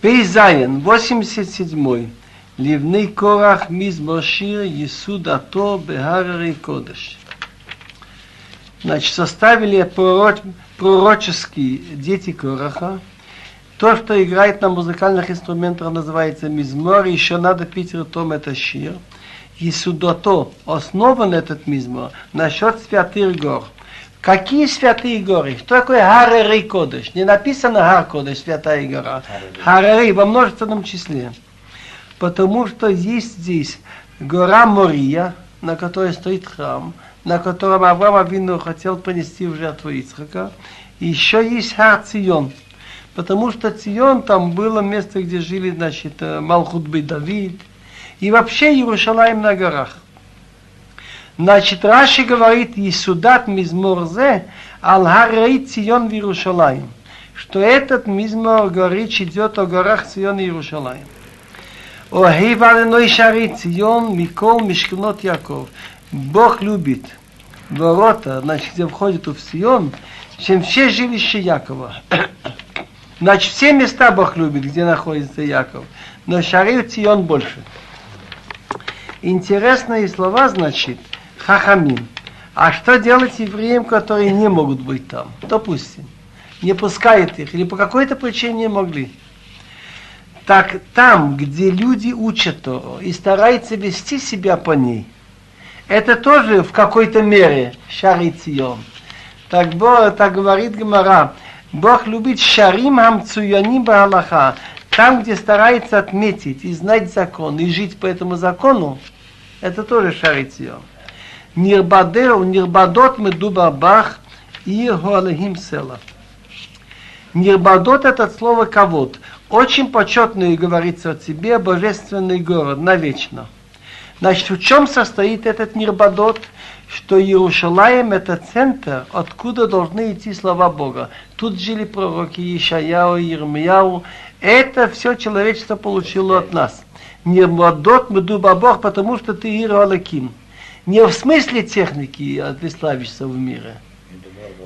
Пейзайн, 87. Ливный корах мизмошир Исудато Бехарари Кодыш. Значит, составили пророч, пророческие дети Кораха. То, что играет на музыкальных инструментах, называется мизмор. Еще надо пить ртом это шир. Исудото основан этот мизмор насчет святых гор. Какие святые горы? Что такое Харари Кодыш? Не написано Хар Кодыш, святая гора. Харари во множественном числе потому что есть здесь гора Мория, на которой стоит храм, на котором Авраам Авину хотел принести в жертву Ицхака. И еще есть Хар Цион, потому что Цион там было место, где жили, значит, э, Малхут Давид, и вообще Иерушалаем на горах. Значит, Раши говорит, Исудат Мизморзе, Алгарей Цион в Иерушалаем, что этот Мизмор, говорит, идет о горах Цион в Иерушалаем. Огиб Аленой Шари Цион, Микол Мишкнот Яков. Бог любит ворота, значит, где входит в Сион, чем все жилища Якова. Значит, все места Бог любит, где находится Яков. Но Шарив Цион больше. Интересные слова, значит, хахамим. А что делать евреям, которые не могут быть там? Допустим, не пускает их, или по какой-то причине не могли. Так там, где люди учат и стараются вести себя по ней, это тоже в какой-то мере шарицион. Так, Бог, так говорит Гмара, Бог любит шарим хамцуяним баалаха, там, где старается отметить и знать закон, и жить по этому закону, это тоже шарицион. Нирбадеу, нирбадот медубабах и хуалахим села. Нирбадот это слово кавод. Очень почетный, говорится о тебе, божественный город, навечно. Значит, в чем состоит этот Нирбадот? Что Иерушалаем это центр, откуда должны идти слова Бога. Тут жили пророки Ишаяу Ермияу. Это все человечество получило от нас. Нирбадот медуба Бог, потому что ты Иралаким. Не в смысле техники, а ты славишься в мире.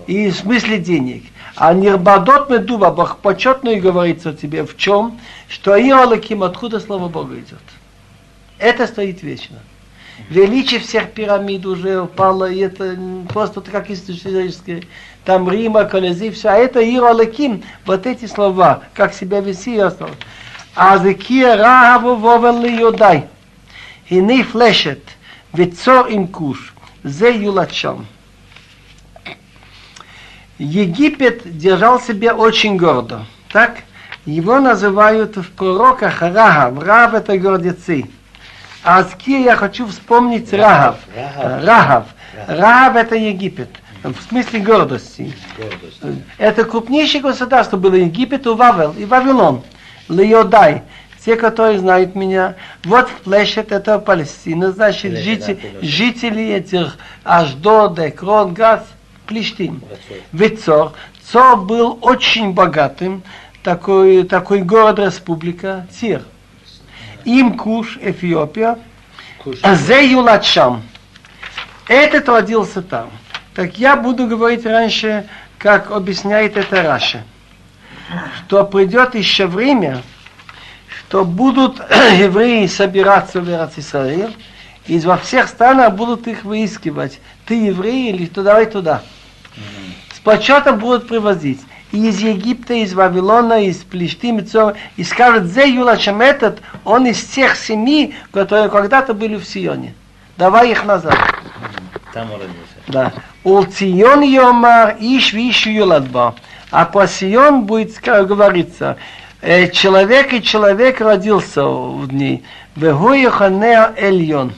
И в смысле денег. А нирбадот медува, Бог почетно и говорится тебе в чем, что Иолаким, откуда слово Бога идет. Это стоит вечно. Величие всех пирамид уже упало, и это просто как историческое. Там Рима, Колизей, все. А это Иолаким, вот эти слова, как себя вести осталось. А зекия рахаву вовен юдай. Хини флешет, вецор им куш. Зе юлачам. Египет держал себя очень гордо. Так? Его называют в пророках Рахав. Рахав это гордецы. А кем я хочу вспомнить Рахав. Рахав. Рахав это Египет. В смысле гордости. Гордость. Это крупнейшее государство было Египет и Вавел, и Вавилон. Леодай. Те, которые знают меня, вот в Плешет это Палестина, значит, жители, жители этих Аждод, Экрон, Газ – Плештим. Вецор. Цор был очень богатым, такой, такой город-республика Тир. Им Куш, Эфиопия. Зе Юлачам. Этот родился там. Так я буду говорить раньше, как объясняет это Раша. Что придет еще время, что будут евреи собираться в Израиль, и во всех странах будут их выискивать. Ты еврей или то давай туда. С почетом будут привозить. И из Египта, из Вавилона, из Плештим, и скажут, Зе Юлачем этот, он из тех семи, которые когда-то были в Сионе. Давай их назад. Там родился. Да. Улцион Йомар, Иш Виш Юладба. А по Сион будет говориться, «Э, человек и человек родился в ней. Вегу Йоханеа Эльон.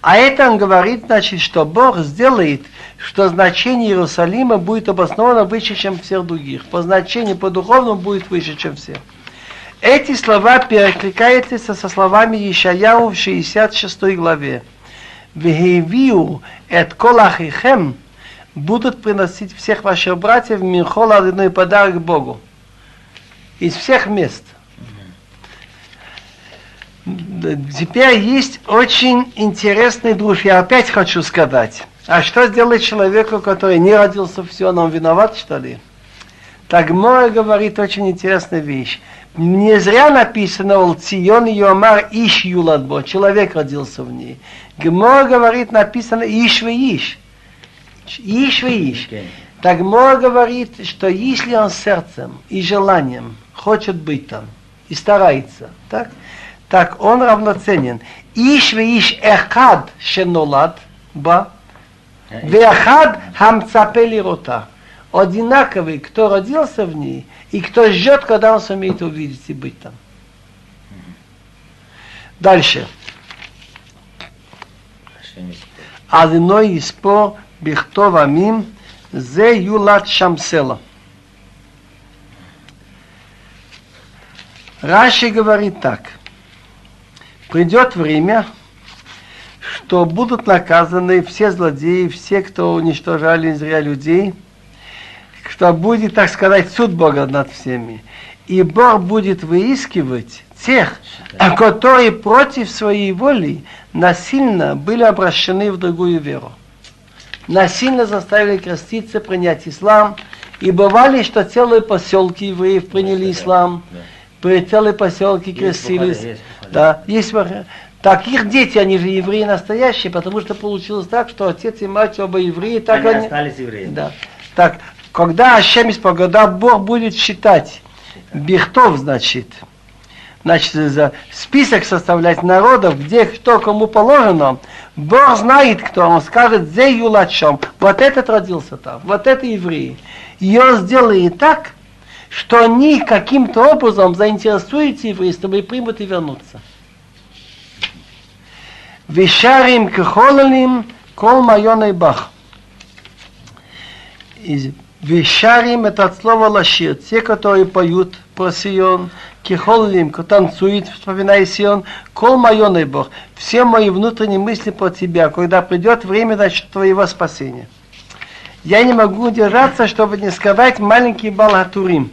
А это он говорит, значит, что Бог сделает, что значение Иерусалима будет обосновано выше, чем всех других. По значению, по духовному будет выше, чем все. Эти слова перекликаются со словами Ишаяу в 66 главе. Вехевию эт колахихем будут приносить всех ваших братьев Минхол одной подарок Богу. Из всех мест – Теперь есть очень интересный друг. Я опять хочу сказать. А что сделать человеку, который не родился все, но он виноват, что ли? Так Мора говорит очень интересную вещь. Не зря написано Олцион Йомар Иш Юладбо, человек родился в ней. Гмор говорит, написано Иш вы Иш. Иш вы Иш. Так Гмор говорит, что если он сердцем и желанием хочет быть там и старается, так, так он равноценен. Иш вы Иш Эхад Шенолад Ба, Веахад Хамцапели Рота. Одинаковый, кто родился в ней, и кто ждет, когда он сумеет увидеть и быть там. Дальше. אז אינו יספור בכתוב עמים, זה יולד שם סלע. Раши говорит так. Придет время, что будут наказаны все злодеи, все, кто уничтожали зря людей, что будет, так сказать, суд Бога над всеми. И Бог будет выискивать тех, которые против своей воли насильно были обращены в другую веру. Насильно заставили креститься, принять ислам. И бывали, что целые поселки евреев приняли ислам, целые поселки крестились. Да, есть так их дети, они же евреи настоящие, потому что получилось так, что отец и мать оба евреи, так они, они остались евреями. Да. Так, когда Ашем когда Бог будет считать бихтов, значит, значит, за список составлять народов, где кто кому положено, Бог знает кто, он скажет, зе юлачом, вот этот родился там, вот это евреи. И он сделает так, что они каким-то образом заинтересуются евреи, чтобы примут и вернуться. Вишарим кхолалим кол майоной бах. Вишарим это от слова лашир. Те, которые поют про Сион, кихоллим, танцуют, вспоминая Сион, кол майоной Бог. Все мои внутренние мысли про тебя, когда придет время значит, твоего спасения. Я не могу удержаться, чтобы не сказать маленький Балатурим.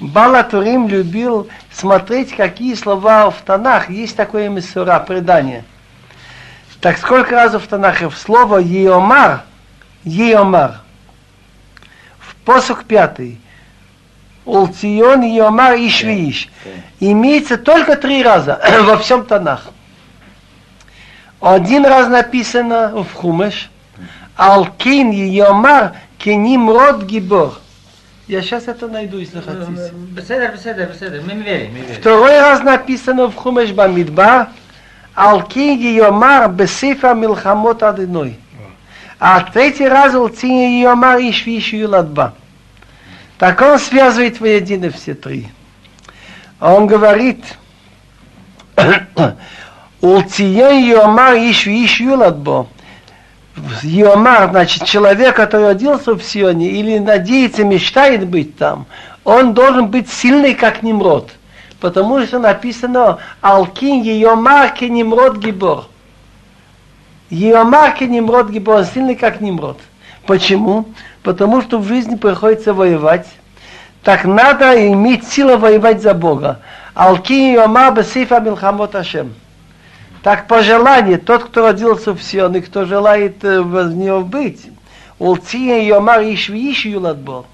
Балатурим любил смотреть, какие слова в Танах. Есть такое миссура, предание – так сколько раз в Танахе в слово Еомар, Еомар, в посох пятый, Улцион Еомар Ишвииш, имеется только три раза во всем Танах. Один раз написано в Хумеш, Алкин Еомар Кеним Род Гибор. Я сейчас это найду, если хотите. Беседер, беседер, беседер. Мы верим, мы верим. Второй раз написано в Хумеш Бамидбар, Алкиги Йомар Бесифа Милхамот Адиной. А третий раз Алкиги Йомар Ишвиш Юладба. Так он связывает воедино все три. Он говорит, Улциен Йомар Ишвиш Юладбо. Йомар, значит, человек, который родился в Сионе или надеется, мечтает быть там, он должен быть сильный, как Немрод потому что написано Алкин Йомар Немрод Гибор. Йомар Немрод Гибор, сильный как Немрод. Почему? Потому что в жизни приходится воевать. Так надо иметь силу воевать за Бога. Алкин Йомар Бесифа Милхамот Ашем. Так по желанию, тот, кто родился в Сион и кто желает в него быть, Улция Йомар Ишви Иш Юладбор.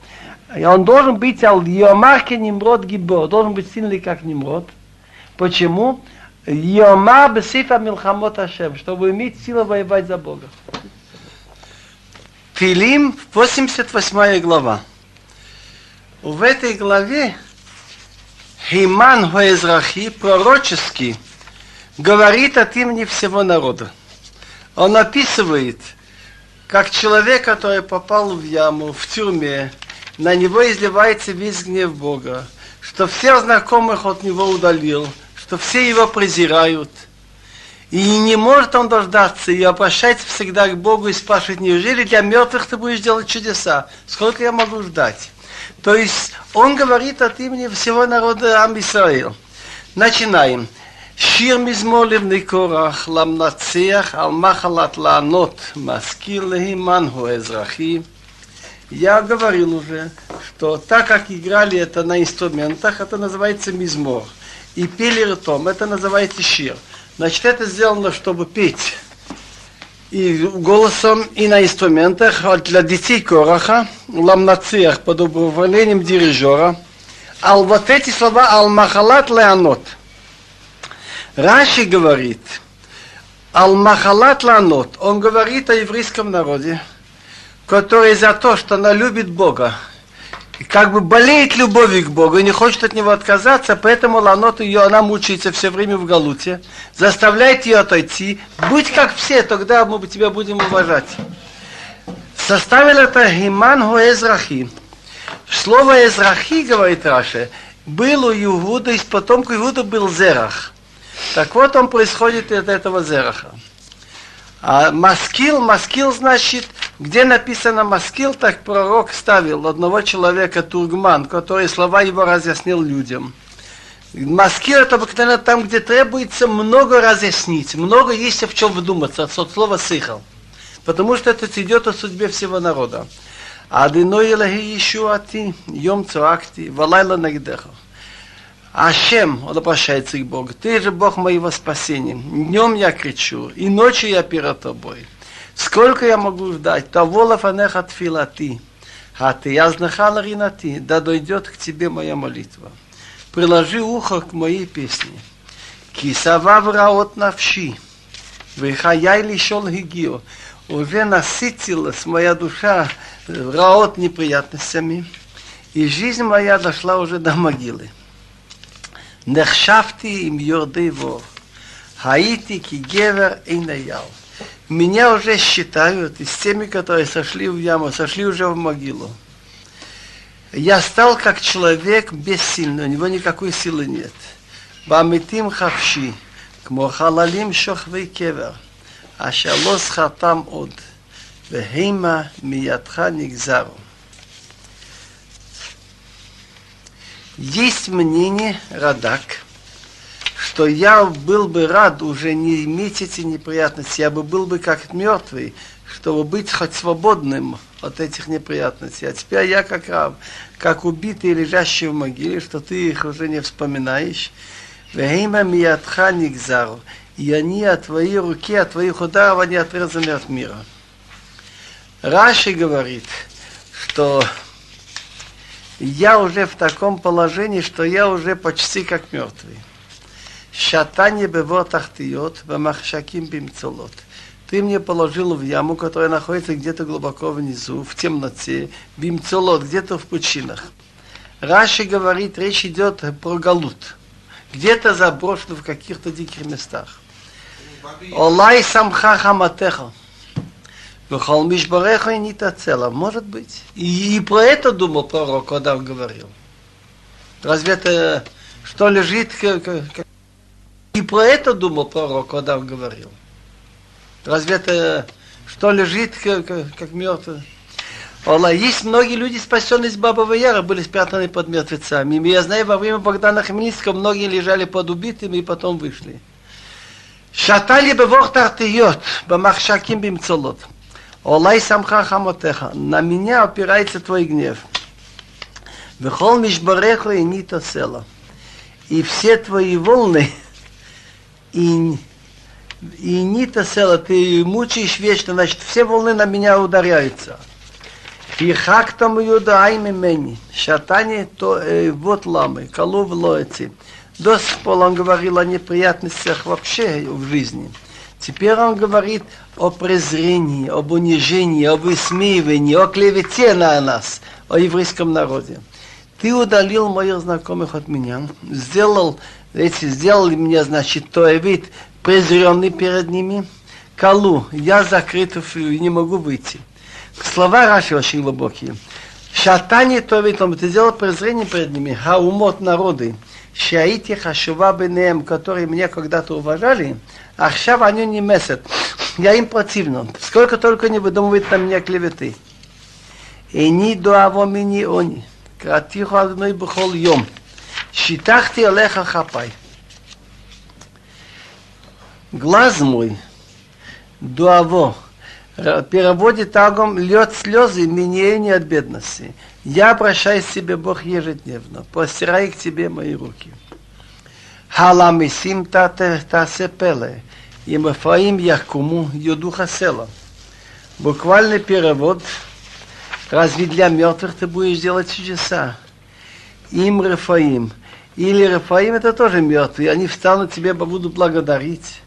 Он должен быть Йомарке Нимрод Гибор, должен быть сильный как Нимрод. Почему? Йома Бесифа Милхамот Ашем, чтобы иметь силу воевать за Бога. Филим, 88 глава. В этой главе Химан Хоэзрахи, пророческий, говорит от имени всего народа. Он описывает, как человек, который попал в яму, в тюрьме, на него изливается весь гнев Бога, что всех знакомых от него удалил, что все его презирают. И не может он дождаться и обращается всегда к Богу и спрашивает, неужели для мертвых ты будешь делать чудеса? Сколько я могу ждать? То есть он говорит от имени всего народа Ам Исраил. Начинаем. שיר מזמור לבני קורח, למנצח על מחלת לענות, מזכיר להימן הוא אזרחי. Я говорил уже, что так как играли это на инструментах, это называется мизмор. И пели ртом, это называется шир. Значит, это сделано, чтобы петь и голосом, и на инструментах для детей Кораха, ламнациях под управлением дирижера. ал вот эти слова ал-махалат леанот. Раши говорит, ал-махалат леанот, он говорит о еврейском народе, который за то, что она любит Бога, как бы болеет любовью к Богу и не хочет от него отказаться, поэтому Ланот ее, она мучается все время в Галуте, заставляет ее отойти, будь как все, тогда мы тебя будем уважать. Составил это Гиман Эзрахи. Слово Эзрахи, говорит Раши, был у Иуда, из потомка Иуда был Зерах. Так вот он происходит от этого Зераха. А маскил, маскил значит, где написано маскил, так пророк ставил одного человека Тургман, который слова его разъяснил людям. Маскил это обыкновенно там, где требуется много разъяснить, много есть в чем вдуматься, от слова сыхал. Потому что это идет о судьбе всего народа. Адиной Элахи Ишуати, Йом Цуакти, Валайла Нагдеха. Ашем, он обращается к Богу, ты же Бог моего спасения. Днем я кричу, и ночью я перед тобой. Сколько я могу ждать? Того лафанеха тфилати. А ты я знахала ринати, да дойдет к тебе моя молитва. Приложи ухо к моей песне. Кисава враот навши. Вихаяй лишол гигио. Уже насытилась моя душа раот неприятностями. И жизнь моя дошла уже до могилы. נחשבתי עם יורדי בור. הייתי כגבר אין אייל. Меня уже считают из теми, которые сошли в яму, сошли уже в могилу. Я стал как человек бессильный, у него никакой силы нет. Бамитим хавши, כמו חללים שוכבי קבר, אשר לא זכרתם עוד, והמה מידך נגזרו. Есть мнение, Радак, что я был бы рад уже не иметь эти неприятности, я бы был бы как мертвый, чтобы быть хоть свободным от этих неприятностей. А теперь я как раб, как убитый, лежащий в могиле, что ты их уже не вспоминаешь. И они от твоей руки, от твоих ударов, они отрезаны от мира. Раши говорит, что я уже в таком положении, что я уже почти как мертвый. Шатание бево тахтиот, бамахшаким бимцолот. Ты мне положил в яму, которая находится где-то глубоко внизу, в темноте, бимцолот, где-то в пучинах. Раши говорит, речь идет про галут. Где-то заброшено в каких-то диких местах. Олай самха хаматеха. Вехал Мишбареха и Нитацела. Может быть. И, и про это думал пророк, когда он говорил. Разве это что лежит... Как, как... И про это думал пророк, когда он говорил. Разве это что лежит как, как мертвый? Алла, есть многие люди, спасенные из Бабова Яра, были спрятаны под мертвецами. И я знаю, во время Богдана Хмельницкого многие лежали под убитыми и потом вышли. Шатали бы вортартиот, бамахшаким бимцолот. Олай самха хамотеха. На меня опирается твой гнев. Вехол мишбареха и нита села. И все твои волны и, и нита села, ты мучаешь вечно, значит, все волны на меня ударяются. И хак там юда айми мени, шатани то э, вот ламы, колу в лоэци. До сих пор он говорил о неприятностях вообще в жизни. Теперь он говорит о презрении, об унижении, об высмеивании, о клевете на нас, о еврейском народе. Ты удалил моих знакомых от меня, сделал, эти, сделали меня, значит, то вид презренный перед ними. Калу, я закрыт и не могу выйти. Слова Раши очень глубокие. Шатани то вид, он ты сделал презрение перед ними, хаумот народы. Шаити хашува бенеем, которые меня когда-то уважали, а сейчас они не месят. Я им противно. Сколько только не выдумывает на меня клеветы. И ни дуаво мини они. Кратиху одной бухол йом. Считахти алеха хапай. Глаз мой, дуаво, переводит тагом льет слезы менее от бедности. Я обращаюсь к тебе, Бог, ежедневно. Постирай к тебе мои руки. Халамисим тасе пеле. И мафаим яхкуму юдуха села. Буквальный перевод. Разве для мертвых ты будешь делать чудеса? им Рафаим. Или Рафаим это тоже мертвые, они встанут тебе, будут благодарить.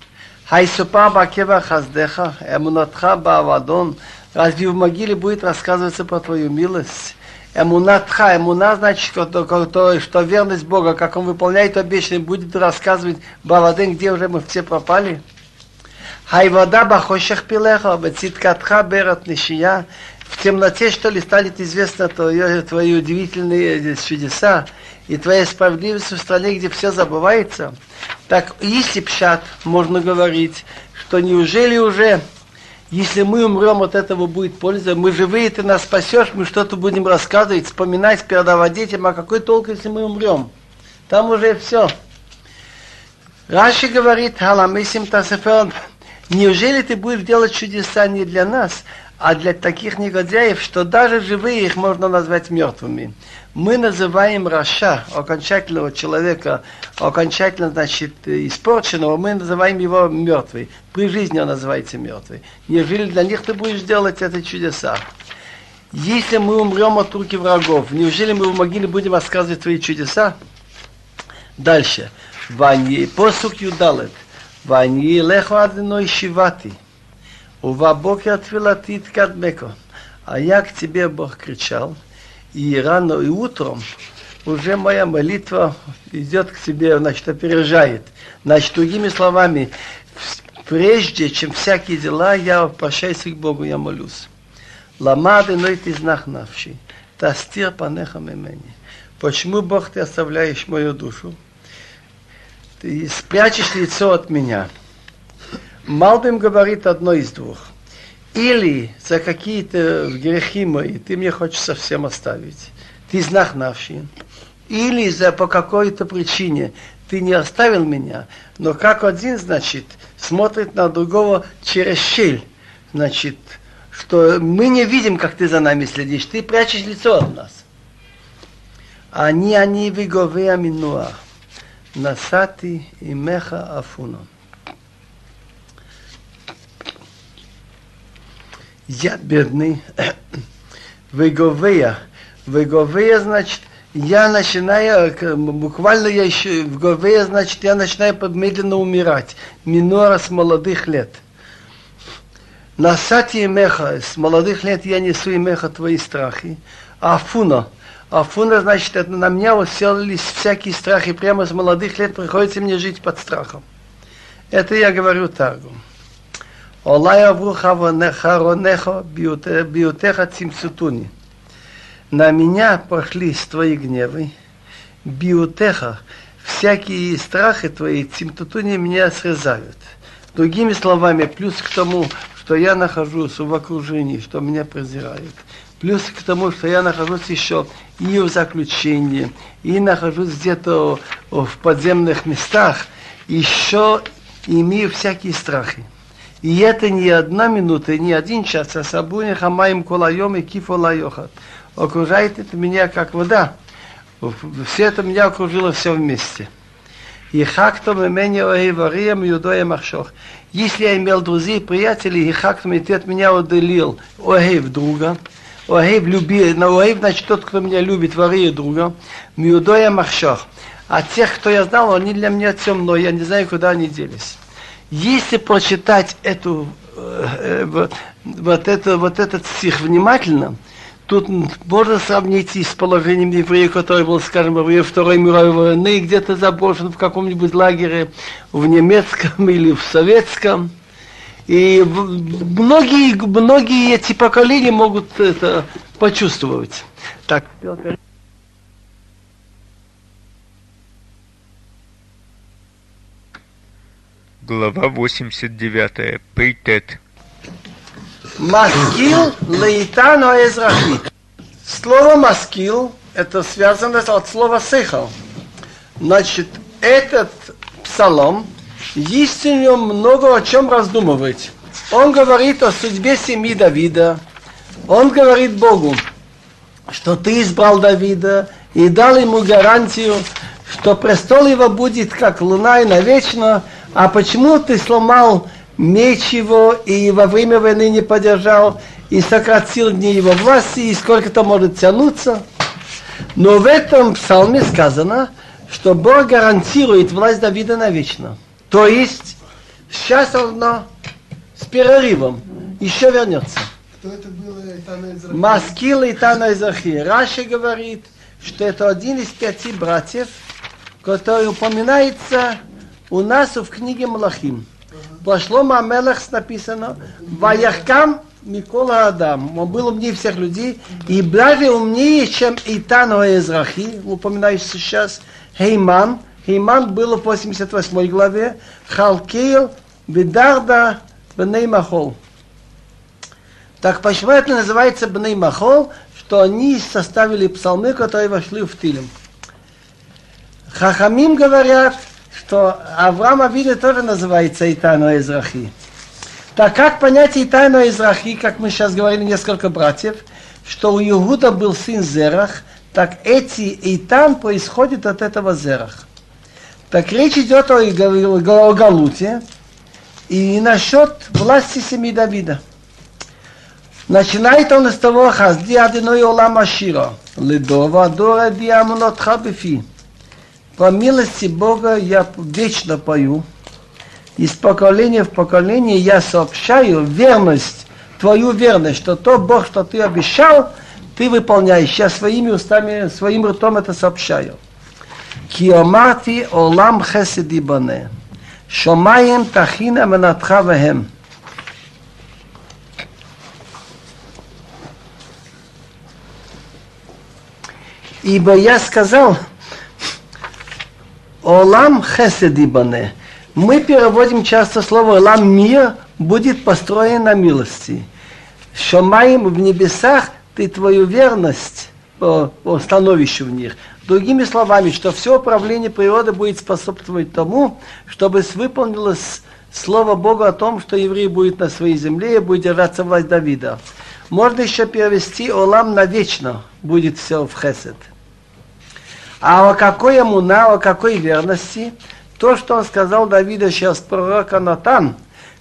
Хайсупа бакева хаздеха, эмунатха баавадон. Разве в могиле будет рассказываться про твою милость? Эмунатха, эмуна значит, что, что верность Бога, как Он выполняет обещание, будет рассказывать Баваден, где уже мы все пропали. Хайвада бахошех пилеха, бациткатха берат нишия. В темноте, что ли, станет известно твои, твои удивительные чудеса и твоя справедливость в стране, где все забывается. Так, если пшат, можно говорить, что неужели уже если мы умрем, от этого будет польза. Мы живые, ты нас спасешь, мы что-то будем рассказывать, вспоминать, передавать детям, а какой толк, если мы умрем? Там уже все. Раши говорит, Халамисим Тасефер, неужели ты будешь делать чудеса не для нас, а для таких негодяев, что даже живые их можно назвать мертвыми. Мы называем Раша, окончательного человека, окончательно, значит, испорченного, мы называем его мертвый. При жизни он называется мертвый. Неужели для них ты будешь делать это чудеса? Если мы умрем от руки врагов, неужели мы в могиле будем рассказывать твои чудеса? Дальше. Вани, посук юдалет. Вани леху шивати. Увабокер твилатит кадмеко. А я к тебе, Бог, кричал, и рано и утром уже моя молитва идет к тебе, значит, опережает. Значит, другими словами, прежде чем всякие дела, я обращаюсь к Богу, я молюсь. Ламады, но ты знах навши. Тастир панеха мемени. Почему, Бог, ты оставляешь мою душу? Ты спрячешь лицо от меня. Малбим говорит одно из двух. Или за какие-то грехи мои ты мне хочешь совсем оставить. Ты знак навшин. Или за по какой-то причине ты не оставил меня, но как один, значит, смотрит на другого через щель. Значит, что мы не видим, как ты за нами следишь, ты прячешь лицо от нас. Они, они, вигове аминуах. Насати и меха афуном. Я бедный, выговея. Выговея, значит, я начинаю, буквально я еще, выговея, значит, я начинаю медленно умирать. Минора с молодых лет. Насати меха, с молодых лет я несу и меха твои страхи. Афуна, Афуна, значит, это на меня уселись всякие страхи. Прямо с молодых лет приходится мне жить под страхом. Это я говорю Таргум. Олай авру харонеха биотеха цимцутуни. На меня пошли твои гневы, биотеха, всякие страхи твои, цимтутуни меня срезают. Другими словами, плюс к тому, что я нахожусь в окружении, что меня презирают, плюс к тому, что я нахожусь еще и в заключении, и нахожусь где-то в подземных местах, еще имею всякие страхи. И это не одна минута, не один час, а сабуни хамаем колайом и кифо лайохат. Окружает это меня как вода. Все это меня окружило все вместе. И хактом и оеварием юдоя махшох. Если я имел друзей, приятелей, и хактом и от меня отделил оев друга, оев люби, на оев, значит, тот, кто меня любит, вария друга, миудоя махшох. А тех, кто я знал, они для меня темно, я не знаю, куда они делись. Если прочитать эту, э, вот, вот, это, вот этот стих внимательно, тут можно сравнить и с положением еврея, который был, скажем, во время Второй мировой войны, где-то заброшен в каком-нибудь лагере, в немецком или в советском. И многие, многие эти поколения могут это почувствовать. Так, Глава 89. Пейтет. Маскил лейтано эзрахи. Слово маскил это связано от слова сехал. Значит, этот псалом есть много о чем раздумывать. Он говорит о судьбе семьи Давида. Он говорит Богу, что ты избрал Давида и дал ему гарантию, что престол его будет как луна и навечно, а почему ты сломал меч его и во время войны не поддержал, и сократил дни его власти, и сколько то может тянуться? Но в этом псалме сказано, что Бог гарантирует власть Давида навечно. То есть, сейчас он с перерывом еще вернется. Кто это было? Рахи? Маскил и Тана Изахи. Раши говорит, что это один из пяти братьев, который упоминается у нас в книге Малахим. Пошло Мамелах написано, Ваяхкам Микола Адам. Он был умнее всех людей и даже умнее, чем Итан Израхи, упоминающийся сейчас, Хейман. Хейман был в 88 главе, Халкейл, Бедарда, Беней Махол. Так почему это называется Бней Махол, что они составили псалмы, которые вошли в Тилем. Хахамим говорят, что Авраам Авида тоже называется Итано Израхи. Так как понятие Итано Израхи, как мы сейчас говорили несколько братьев, что у Иуда был сын Зерах, так эти Итан происходит от этого Зерах. Так речь идет о, о Галуте и насчет власти семьи Давида. Начинает он с того, «Хазди адиной олама шира, ледова дора диамонот хабифи». По милости Бога я вечно пою. Из поколения в поколение я сообщаю верность, твою верность, что то Бог, что ты обещал, ты выполняешь. Я своими устами, своим ртом это сообщаю. Киомати олам хесидибане. Шомаем тахина менатхавехем. Ибо я сказал, Олам хеседи бане. Мы переводим часто слово Олам мир будет построен на милости. Шамаем в небесах ты твою верность по, по становищу в них. Другими словами, что все управление природы будет способствовать тому, чтобы выполнилось слово Бога о том, что еврей будет на своей земле и будет держаться власть Давида. Можно еще перевести «Олам навечно» будет все в хесед. А о какой муна, о какой верности? То, что он сказал Давиду сейчас пророка Натан,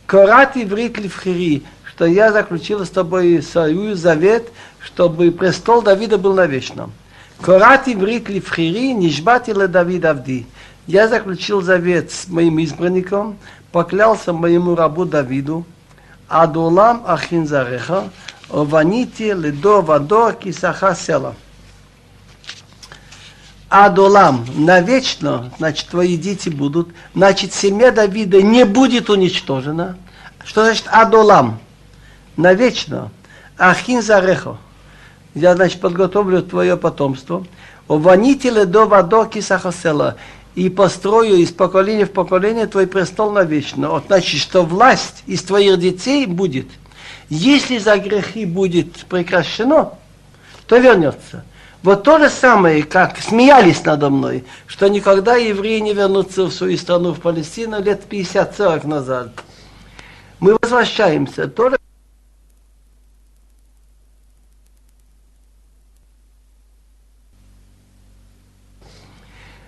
Корат иврит ливхири, что я заключил с тобой союз, завет, чтобы престол Давида был навечно. Корат иврит ливхири, нишбати ле Давид Авди. Я заключил завет с моим избранником, поклялся моему рабу Давиду, Адулам ахин зареха, ованите ледо вадо кисаха села. Адолам, навечно, значит, твои дети будут, значит, семья Давида не будет уничтожена. Что значит Адолам? Навечно. Ахин Зарехо. Я, значит, подготовлю твое потомство. Ованителе до вадоки сахасела. И построю из поколения в поколение твой престол навечно. Вот, значит, что власть из твоих детей будет. Если за грехи будет прекращено, то вернется. Вот то же самое, как смеялись надо мной, что никогда евреи не вернутся в свою страну, в Палестину, лет 50-40 назад. Мы возвращаемся. То же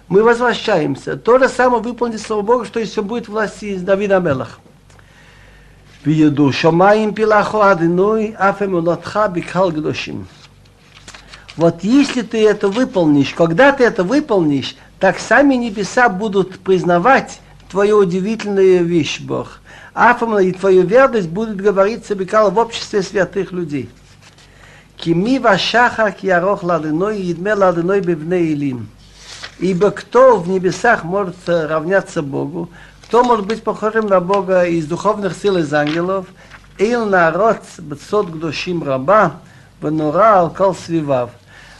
мы возвращаемся. То же самое выполнит Слово Бога, что еще будет власти из Давида Мелах. וידעו שמיים פילחו אדינוי אף אמונתך בקהל קדושים. Вот если ты это выполнишь, когда ты это выполнишь, так сами небеса будут признавать твою удивительную вещь, Бог. Афама и твою верность будет говорить Бекала в обществе святых людей. Кими вашаха киарох ладыной, едме ладыной бевне илим. Ибо кто в небесах может равняться Богу, кто может быть похожим на Бога из духовных сил, из ангелов, ил народ бцот гдушим раба, венура алкал свивав.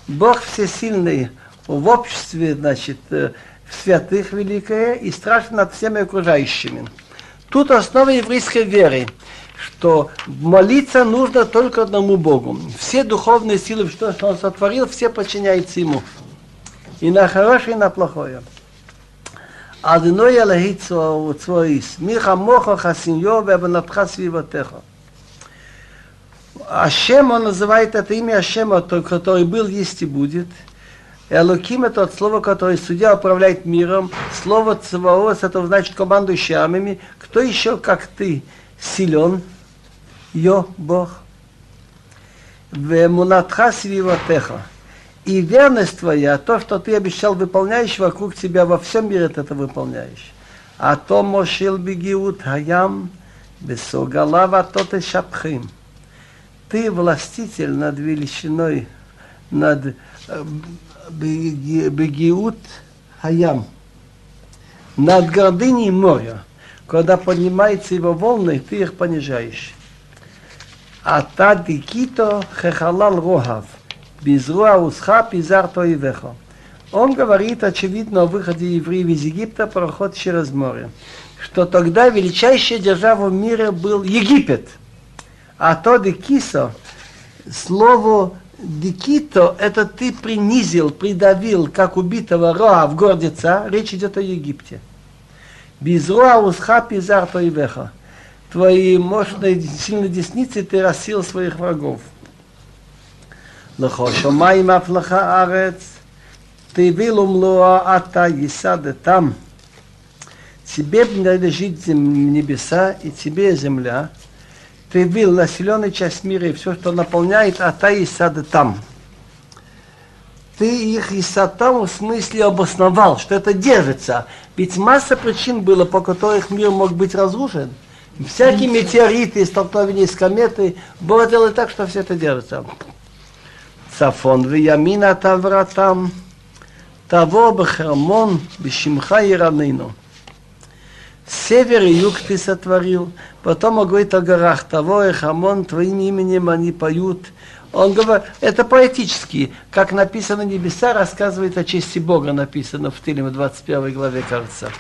Бог всесильный в обществе, значит, э, в святых великое и страшно над всеми окружающими. Тут основа еврейской веры, что молиться нужно только одному Богу. Все духовные силы, что, Он сотворил, все подчиняются Ему. И на хорошее, и на плохое. Адиной Аллахи Цвоис, Миха Моха Хасиньо, Вебанатха Свиватеха. Ашем, он называет это имя Ашема, который был, есть и будет. Элоким это от слова, которое судья управляет миром. Слово Цваос, это значит командующий армиями. Кто еще, как ты, силен? Йо, Бог. Вемунатха свиватеха. И верность твоя, то, что ты обещал, выполняешь вокруг тебя, во всем мире ты это выполняешь. А то мошил бегиут хаям, бесогалава тот и шапхим. Ты властитель над величиной, над э, бегиут хаям, над гордыней моря. Когда поднимается его волны, ты их понижаешь. А та дикито хехалал рохав. Безруа усха пизар тоивеха. Он говорит, очевидно, о выходе евреев из Египта, проход через море. Что тогда величайшая держава в мире был Египет. А то дикисо, слово дикито, это ты принизил, придавил, как убитого роа в гордица, речь идет о Египте. Без роа усха пизар и веха. Твоей мощной сильной десницей ты рассил своих врагов. Лохошомаим афлаха арец, ты вилум вилумлуа ата есады там. Тебе принадлежит небеса и тебе земля, ты был населенную часть мира и все, что наполняет, а та и сад там. Ты их и сад там в смысле обосновал, что это держится. Ведь масса причин было, по которых мир мог быть разрушен. Всякие метеориты, столкновения с кометой, было дело так, что все это держится. Сафон виямина тавратам, того бахермон бешимха и раныну. Север и юг ты сотворил, потом он говорит о горах, того и хамон, твоим именем они поют. Он говорит, это поэтически, как написано небеса, рассказывает о чести Бога, написано в Тилем 21 главе, кажется.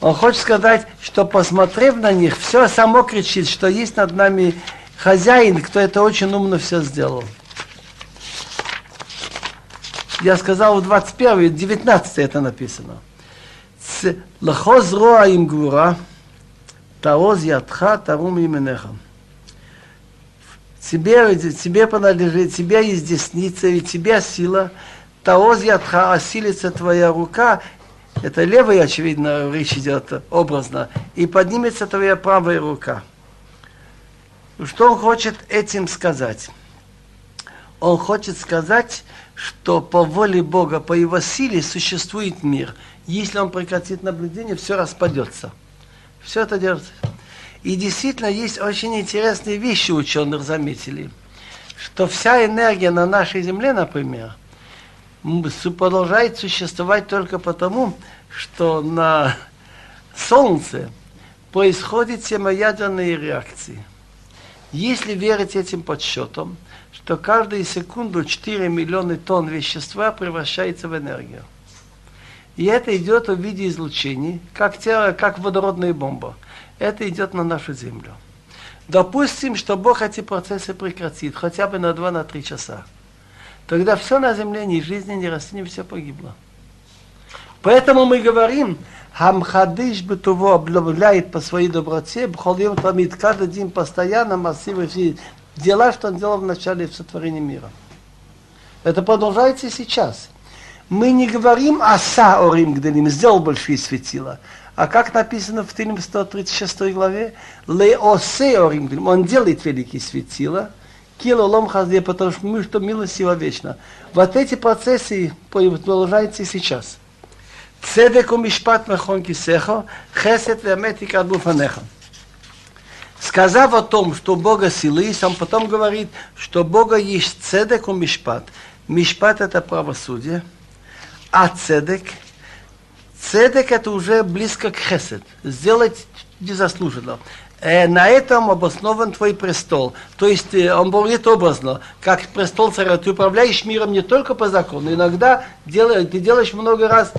Он хочет сказать, что посмотрев на них, все само кричит, что есть над нами хозяин, кто это очень умно все сделал я сказал в 21, 19 это написано. Лахоз роа им гвура, таоз ядха, тарум именеха. Тебе, тебе принадлежит, тебе есть десница, и тебе сила, таоз ядха, осилится твоя рука, это левая, очевидно, речь идет образно, и поднимется твоя правая рука. Что он хочет этим сказать? Он хочет сказать, что по воле Бога, по его силе существует мир. Если он прекратит наблюдение, все распадется. Все это держится. И действительно есть очень интересные вещи ученых заметили, что вся энергия на нашей Земле, например, продолжает существовать только потому, что на Солнце происходят термоядерные реакции. Если верить этим подсчетам, то каждую секунду 4 миллиона тонн вещества превращается в энергию. И это идет в виде излучений, как, те, как водородная бомба. Это идет на нашу Землю. Допустим, что Бог эти процессы прекратит, хотя бы на 2-3 часа. Тогда все на Земле, ни жизни, ни растений, все погибло. Поэтому мы говорим, Хамхадыш Бетуво обновляет по своей доброте, Бхолим Тамид, каждый день постоянно массивы дела, что он делал в начале в сотворении мира. Это продолжается и сейчас. Мы не говорим о Саорим Гделим, сделал большие светила. А как написано в Тилим 136 главе, Леосе Орим Гделим, он делает великие светила, Килолом Хазде, потому что мы, что милость его вечна. Вот эти процессы продолжаются и сейчас. Цедек у Мишпат Мехон Кисехо, Хесет Вемет и Кадбуфанеха. Сказав о том, что у Бога силы он потом говорит, что у Бога есть цедек и мишпат. Мишпат это правосудие, а цедек, цедек это уже близко к хесед, сделать незаслуженно. Э, на этом обоснован твой престол. То есть э, он говорит образно, как престол царя, ты управляешь миром не только по закону, иногда делаешь, ты делаешь много раз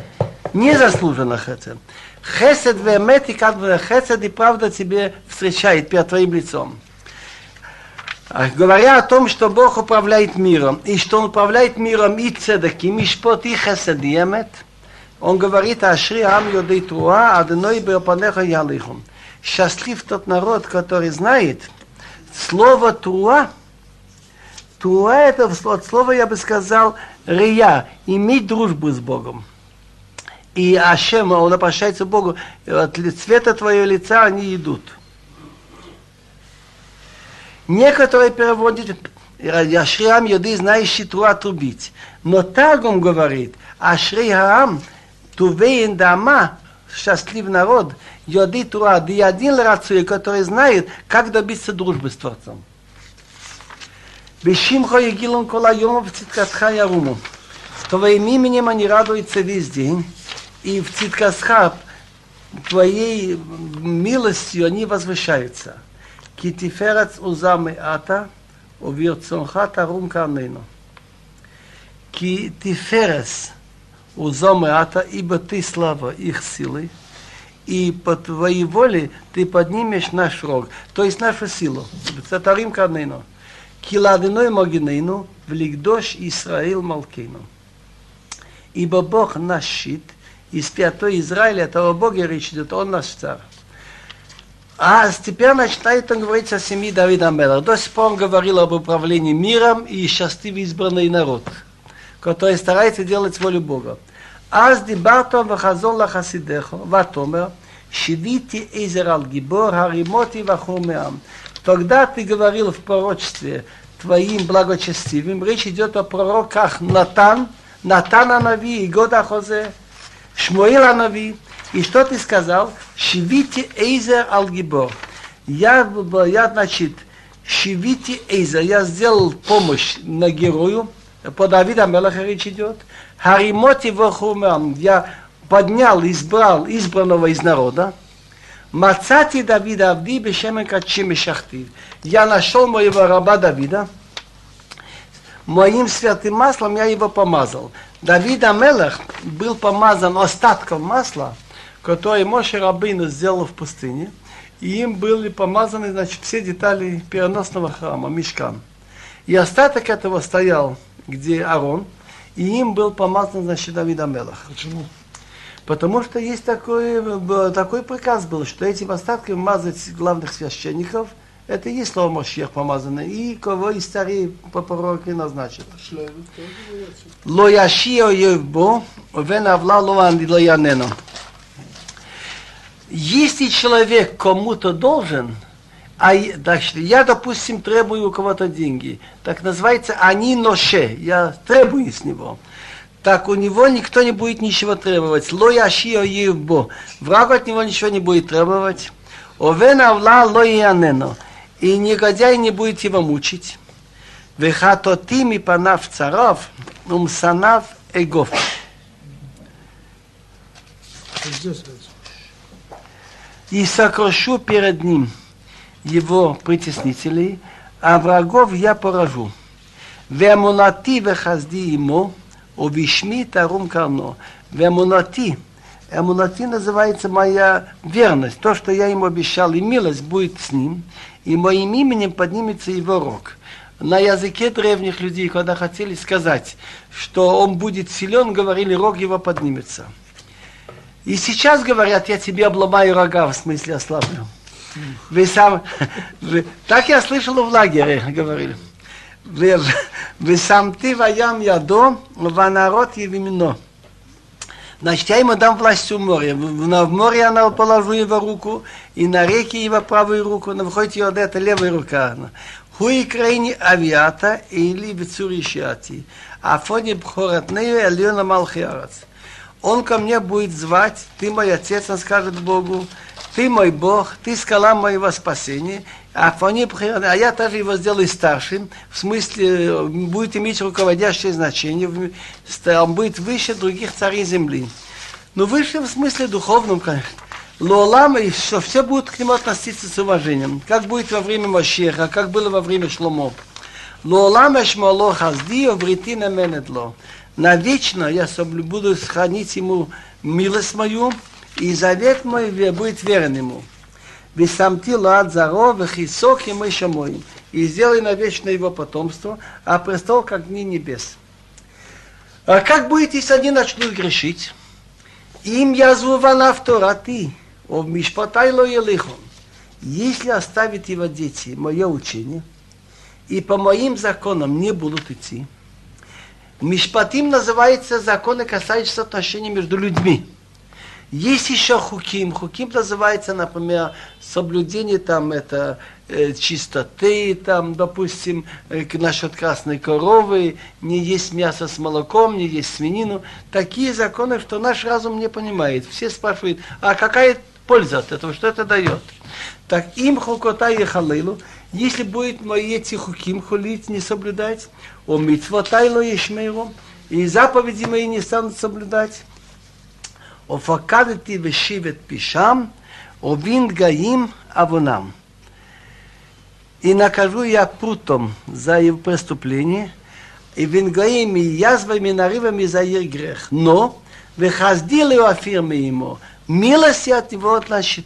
незаслуженно хесед. Хесед вемет и как бы хесед и правда тебе встречает перед твоим лицом. Говоря о том, что Бог управляет миром, и что Он управляет миром и цедек, и мишпот, и эмет, Он говорит, ашри ам йодей труа, адной беопанеха ялихум. Счастлив тот народ, который знает слово труа, Туа это от слова, я бы сказал, рия, иметь дружбу с Богом и Ашем, он обращается к Богу, от цвета твоего лица они идут. Некоторые переводят Ашриам Йоды, знающий Туру отрубить. Но Таргум говорит, Ашрей Хаам, Тувеин Дама, счастлив народ, Йоды Тура, да и один рацуя, который знает, как добиться дружбы с Творцом. Бешимхо Егилон Кола Йомов Циткасха Яруму. Твоим именем они радуются весь день, и в Циткасха Твоей милостью они возвышаются. Китиферец узамы ата, וברצונך תרום קרננו. כי תפארס узамы ата, ибо ты слава их силы, и по твоей воле ты поднимешь наш рог, то есть нашу силу. Цатарим карнейну. Киладиной могинейну, влигдош Исраил Малкейну. Ибо Бог наш щит, и святой Израиль, этого Бога речь идет, он наш царь. А теперь начинает он говорить о семье Давида Мелах. До сих пор он говорил об управлении миром и счастливый избранный народ, который старается делать волю Бога. אז דיברת וחזור לחסידך, ותאמר, שיוויתי עזר על גיבור, הרימותי וחור מעם. Тогда ты говорил в пророчестве твоим благочестивым, речь идет о пророках Натан, Натан Анави и Года Хозе, Шмуил Анави, и что ты сказал? Шивите Эйзер Алгибор. Я, я, значит, Шивите Эйзер. Я сделал помощь на герою. По Давида Мелаха речь идет. Харимоти Вахумам. Я поднял, избрал избранного из народа. Мацати Давида Авди Бешемен Качим Шахтив. Я нашел моего раба Давида. Моим святым маслом я его помазал. Давид Амелах был помазан остатком масла – который Моше Рабейну сделал в пустыне, и им были помазаны значит, все детали переносного храма, мешкан. И остаток этого стоял, где Арон, и им был помазан, значит, Давид Амелах. Почему? Потому что есть такой, такой приказ был, что этим остатком мазать главных священников, это и есть слово Мошех помазанный, и кого из царей по пророке назначит. Ло яшио евбо, вен авла ло янено. Если человек кому-то должен, а значит, я, допустим, требую у кого-то деньги, так называется они ноше, я требую с него. Так у него никто не будет ничего требовать. Ло яшио евбо. Враг от него ничего не будет требовать. Овен авла ло янено. И негодяй не будет его мучить. Вехатотими панав царов, умсанав эгов. Здесь и сокрушу перед ним его притеснителей, а врагов я поражу. Вемунати вехазди ему, увишми тарум карно. Вемунати. Эмунати называется моя верность, то, что я ему обещал, и милость будет с ним, и моим именем поднимется его рог. На языке древних людей, когда хотели сказать, что он будет силен, говорили, рог его поднимется. И сейчас говорят, я тебе обломаю рога, в смысле ослаблю. Вы сам, вы, так я слышал в лагере, говорили. Вы, вы сам ты воям ядо, в народ евимино. Значит, я ему дам власть в море. В, море я положу его руку, и на реке его правую руку, на выходит его это левая рука. Хуй крайни авиата или бецуришати. А фоне бхоратнею эльона малхиарац он ко мне будет звать, ты мой отец, он скажет Богу, ты мой Бог, ты скала моего спасения, а, фоне, а я также его сделаю старшим, в смысле, будет иметь руководящее значение, он будет выше других царей земли. Но выше в смысле духовном, конечно. Лолам, и что все будут к нему относиться с уважением. Как будет во время Машеха, как было во время Шломо. Лолам эшмало хазди, обретина менедло навечно я буду сохранить ему милость мою, и завет мой будет верен ему. Висамти лад заро, вехисок и мыша мой, и сделай навечно его потомство, а престол как дни небес. А как будет, если они начнут грешить? Им язвувана в Тораты, о мишпатай ло. Если оставит его дети мое учение, и по моим законам не будут идти, Мишпатим называется законы, касающиеся отношений между людьми. Есть еще хуким. Хуким называется, например, соблюдение там это э, чистоты, там, допустим, э, насчет красной коровы, не есть мясо с молоком, не есть свинину. Такие законы, что наш разум не понимает. Все спрашивают, а какая польза от этого, что это дает? Так им хукота и халилу, если будет мои тихуким хулить, не соблюдать, о митва тайло ешмейром, и заповеди мои не станут соблюдать. О факадати вешивет пишам, о вин гаим авунам. И накажу я прутом за его преступление, и вингаими, язвами, нарывами за их грех. Но, вехаздилю афирме ему, милость я от него отлащит,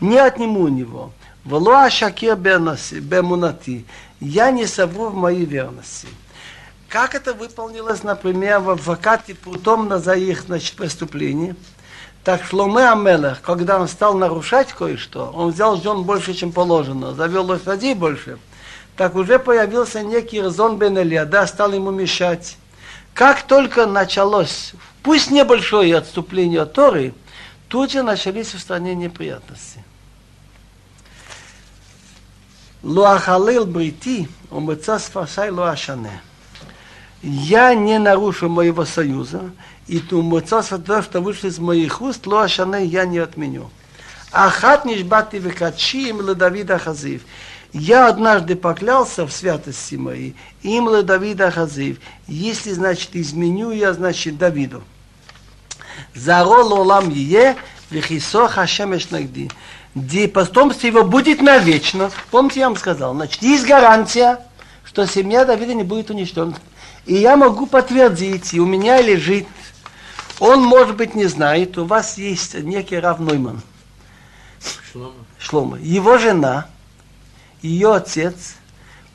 не отниму у него. Вло ашакир бемунати, я не совру в моей верности. Как это выполнилось, например, в адвокате прутом за их значит, преступление? Так Шломе Амелех, когда он стал нарушать кое-что, он взял жен больше, чем положено, завел лошадей больше, так уже появился некий Резон Бен Элиада, стал ему мешать. Как только началось, пусть небольшое отступление от Торы, тут же начались в стране неприятности. Луахалил брити, умыца сфасай луашане я не нарушу моего союза, и ту муцоса то, что вышло из моих уст, ло ашане я не отменю. Ахат нишбати векачи им ле Давида Хазив. Я однажды поклялся в святости моей, им Давида Хазив. Если, значит, изменю я, значит, Давиду. Зарол олам е, вехисо хашемеш нагди. Где потомство его будет навечно. Помните, я вам сказал, значит, есть гарантия, что семья Давида не будет уничтожена. И я могу подтвердить, и у меня лежит, он, может быть, не знает, у вас есть некий Рав Нойман. Шлома. Шлома. Его жена, ее отец,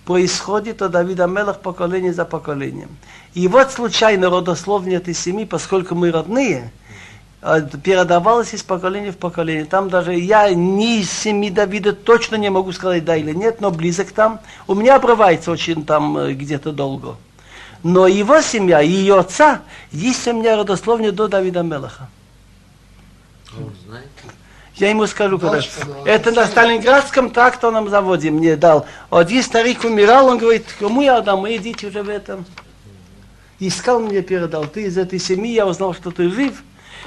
происходит от Давида Мелах поколение за поколением. И вот случайно родословие этой семьи, поскольку мы родные, передавалось из поколения в поколение. Там даже я ни из семьи Давида точно не могу сказать да или нет, но близок там. У меня обрывается очень там э, где-то долго. Но его семья, ее отца, есть у меня родословие до Давида Мелаха. Я ему скажу, когда. Это на Сталинградском тракторном заводе мне дал. Один старик умирал, он говорит, кому я отдам, мои дети уже в этом. Искал мне передал, ты из этой семьи, я узнал, что ты жив.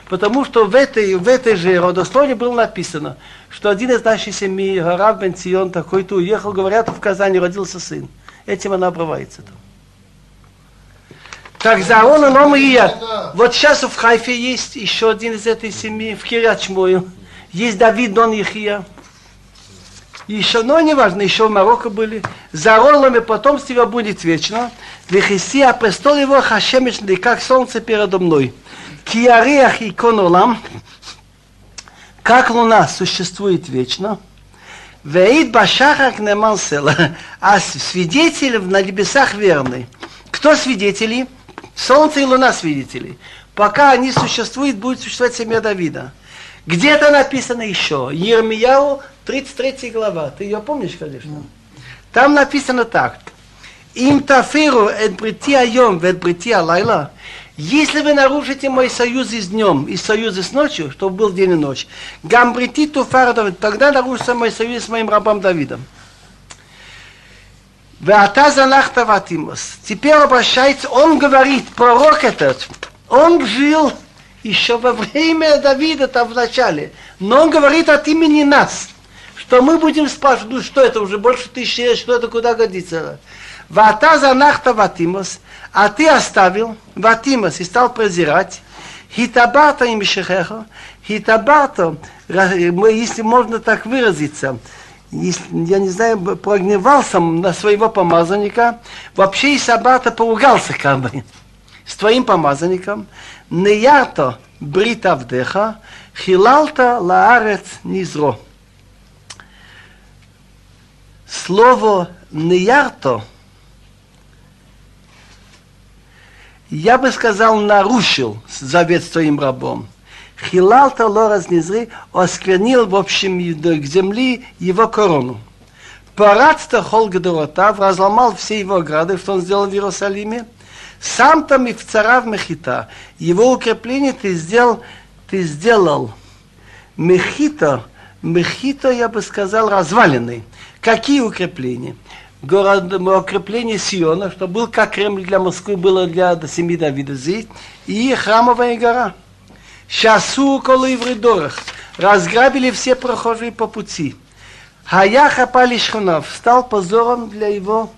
Потому что в этой, в этой же родословии было написано, что один из нашей семьи, Гарав Бенцион, такой-то уехал, говорят, в Казани родился сын. Этим она обрывается там. Так за он и Омрия. Вот сейчас в Хайфе есть еще один из этой семьи, в Кирячмою. Есть Давид Дон Ихия. Еще, но не важно, еще в Марокко были. За ролами потомство будет вечно. Вехиси, а престол его хашемичный, как солнце передо мной. Киариах и конолам, как луна существует вечно. Веид башахак неман а свидетель на небесах верный. Кто свидетели? Солнце и луна свидетели. Пока они существуют, будет существовать семья Давида. Где-то написано еще. Ермияу, 33 глава. Ты ее помнишь, конечно? Там написано так. Им тафиру эт брити айом вет брити алайла. Если вы нарушите мой союз с днем и союз с ночью, чтобы был день и ночь, гамбрити туфардов, тогда нарушится мой союз с моим рабом Давидом. Теперь обращается, он говорит, пророк этот, он жил еще во время Давида там в начале, но он говорит от имени нас, что мы будем спрашивать, ну что это уже больше тысячи лет, что это куда годится. Вата занахта ватимос, а ты оставил ватимос и стал презирать, хитабата им шехеха, хитабата, если можно так выразиться, я не знаю, прогневался на своего помазанника, вообще и Сабата поругался как бы с твоим помазанником, неярто брита вдеха, хилалта лаарец низро. Слово неярто, я бы сказал, нарушил завет с твоим рабом. Хилалта лораз низры осквернил в общем к земли его корону. Парадста Холгадоротав разломал все его ограды, что он сделал в Иерусалиме. Сам там и в царав Мехита. Его укрепление ты сделал ты сделал Мехито, Мехито, я бы сказал, развалины. Какие укрепления? Город, укрепление Сиона, что был как Кремль для Москвы, было для семи Давида здесь, и храмовая гора. Шасу колы в рядорах. Разграбили все прохожие по пути. Хаяха Палишхунов стал позором для его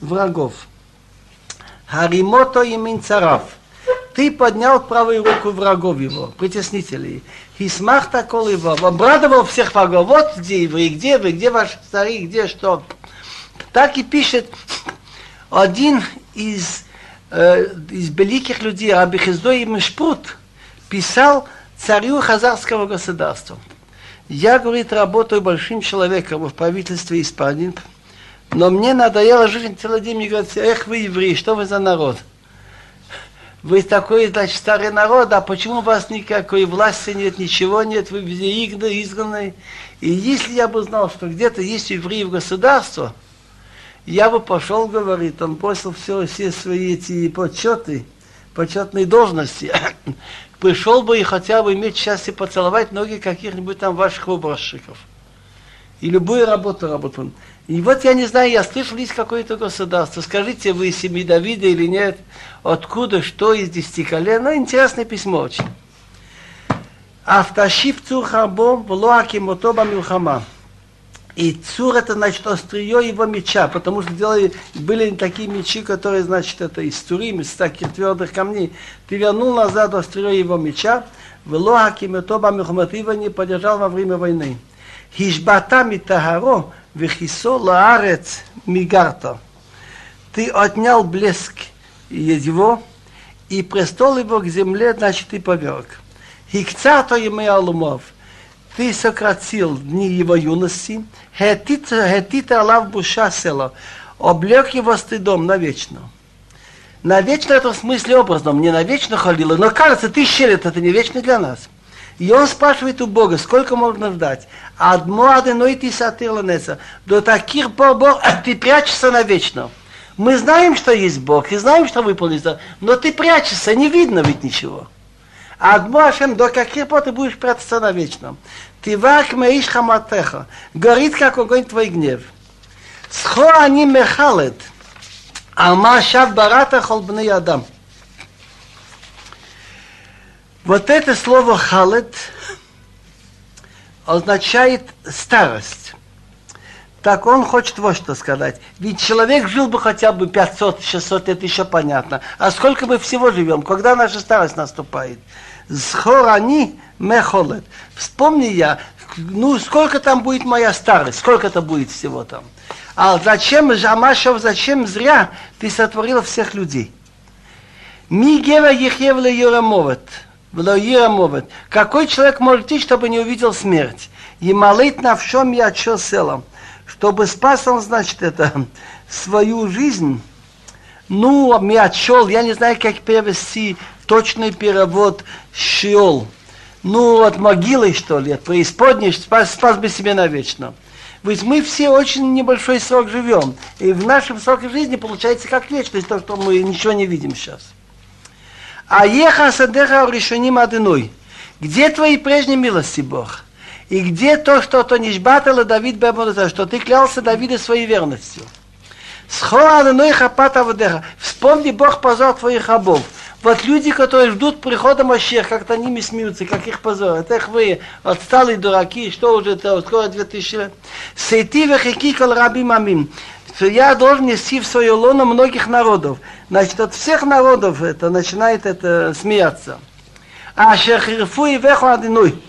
врагов. Харимото и Минцарав. Ты поднял правую руку врагов его, притеснителей. Хисмах такол его, обрадовал всех врагов. Вот где евреи, где вы, где ваши старики, где что. Так и пишет один из, э, из великих людей, Хиздой Мешпрут, писал царю Хазарского государства. Я, говорит, работаю большим человеком в правительстве Испании, но мне надоело жить целый день. Мне говорят, эх, вы евреи, что вы за народ? Вы такой, значит, старый народ, а почему у вас никакой власти нет, ничего нет, вы везде изгнаны? И если я бы знал, что где-то есть евреи в государстве, я бы пошел, говорит, он бросил все, все свои эти почеты, почетные должности, пришел бы и хотя бы иметь счастье поцеловать ноги каких-нибудь там ваших выборщиков. И любую работу работал. И вот я не знаю, я слышал, есть какое-то государство. Скажите, вы семьи Давида или нет? Откуда, что из десяти колен? Ну, интересное письмо очень. Цур хабом в лоаки мотоба милхама. И цур это значит острие его меча, потому что делали, были такие мечи, которые, значит, это из турим, из таких твердых камней. Ты вернул назад острие его меча, ты его не поддержал во время войны. Хишбата митагаро, вехисо лаарец мигарто. Ты отнял блеск его, и престол его к земле, значит, и поверг. Хикцато ему алумов – ты сократил дни его юности, хетита алав буша села, облег его стыдом навечно. Навечно это в смысле образном, не навечно ходила, но кажется, тысяча лет это не вечно для нас. И он спрашивает у Бога, сколько можно ждать? Адмо аденой ты сатырланеса. До таких пор Бог, ты прячешься навечно. Мы знаем, что есть Бог, и знаем, что выполнится, но ты прячешься, не видно ведь ничего. Адмо Ашем, до каких пор ты будешь прятаться навечно? Тивак меиш хаматеха. Горит, как огонь твой гнев. Схо они мехалет. Ама шав барата холбны адам. Вот это слово халет означает старость. Так он хочет вот что сказать. Ведь человек жил бы хотя бы 500-600 лет, еще понятно. А сколько мы всего живем? Когда наша старость наступает? Схорани мехолет. Вспомни я, ну сколько там будет моя старость, сколько это будет всего там. А зачем, Жамашев, зачем зря ты сотворил всех людей? Ми гера ехевле юрамовет. Какой человек может идти, чтобы не увидел смерть? И молит на всем я селом. Чтобы спас он, значит, это свою жизнь. Ну, мячел, я не знаю, как перевести точный перевод шиол. Ну, от могилы, что ли, от преисподней, спас, спас бы себе навечно. Ведь мы все очень небольшой срок живем. И в нашем сроке жизни получается как вечность, то, что мы ничего не видим сейчас. А еха садеха решеним одиной. Где твои прежние милости, Бог? И где то, что то нишбатала Давид Бебонута, что ты клялся Давида своей верностью? Схора одиной хапата. Вспомни Бог позор твоих рабов. Вот люди, которые ждут прихода Машех, как-то ними смеются, как их позорят. Эх вы, отсталые дураки, что уже это, скоро 2000 лет. Сейти вехики кол раби мамим. Я должен нести в свое лоно многих народов. Значит, от всех народов это начинает это смеяться. А шехирфу и веху адиной.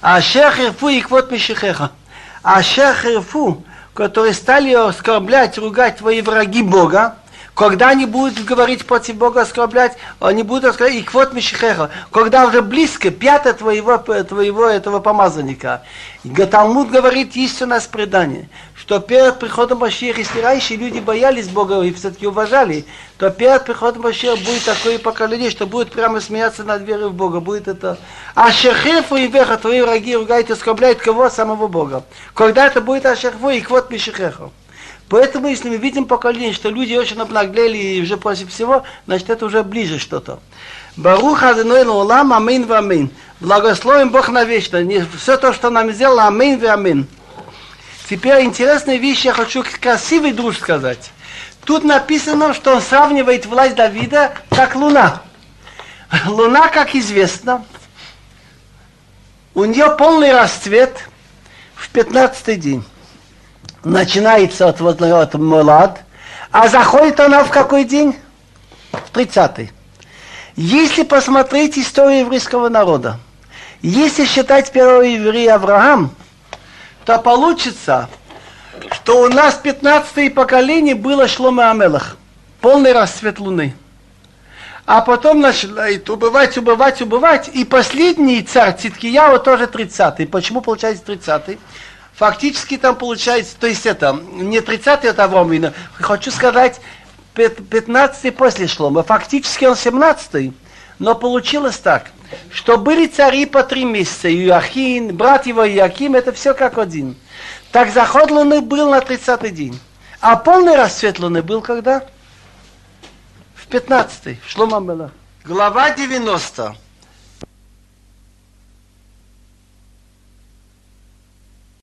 А шехирфу и квот мишихеха. А шехирфу, которые стали оскорблять, ругать твои враги Бога, когда они будут говорить против Бога, оскорблять, они будут оскорблять, и квот Мишихеха, когда уже близко, пятое твоего, твоего этого помазанника. Талмуд говорит истинное предание, что перед приходом Машиха, если раньше люди боялись Бога и все-таки уважали, то перед приходом Машиха будет такое поколение, что будет прямо смеяться над верой в Бога. Будет это... А шехефу и веха, твои враги ругают и оскорбляют кого? Самого Бога. Когда это будет ашерфу и квот Мишихеха. Поэтому, если мы видим поколение, что люди очень обнаглели и уже после всего, значит, это уже ближе что-то. Барух Адоной Лолам, Амин в Амин. Благословим Бог навечно. Все то, что нам сделал, Амин в Амин. Теперь интересная вещь, я хочу красивый друж сказать. Тут написано, что он сравнивает власть Давида как луна. Луна, как известно, у нее полный расцвет в 15 день. Начинается от, вот, от Молад, а заходит она в какой день? В 30 Если посмотреть историю еврейского народа, если считать первого еврея Авраам, то получится, что у нас 15 поколение было Шлома Амелах, полный расцвет луны. А потом начинает убывать, убывать, убывать. И последний царь Циткияу тоже 30-й. Почему получается 30-й? Фактически там получается, то есть это, не 30-й от Авромина, хочу сказать, 15-й после Шлома. Фактически он 17-й. Но получилось так, что были цари по три месяца. Юахин, брат его Иаким, это все как один. Так заход луны был на 30-й день. А полный расцвет луны был когда? в 15 Шлома Мелах. Глава 90.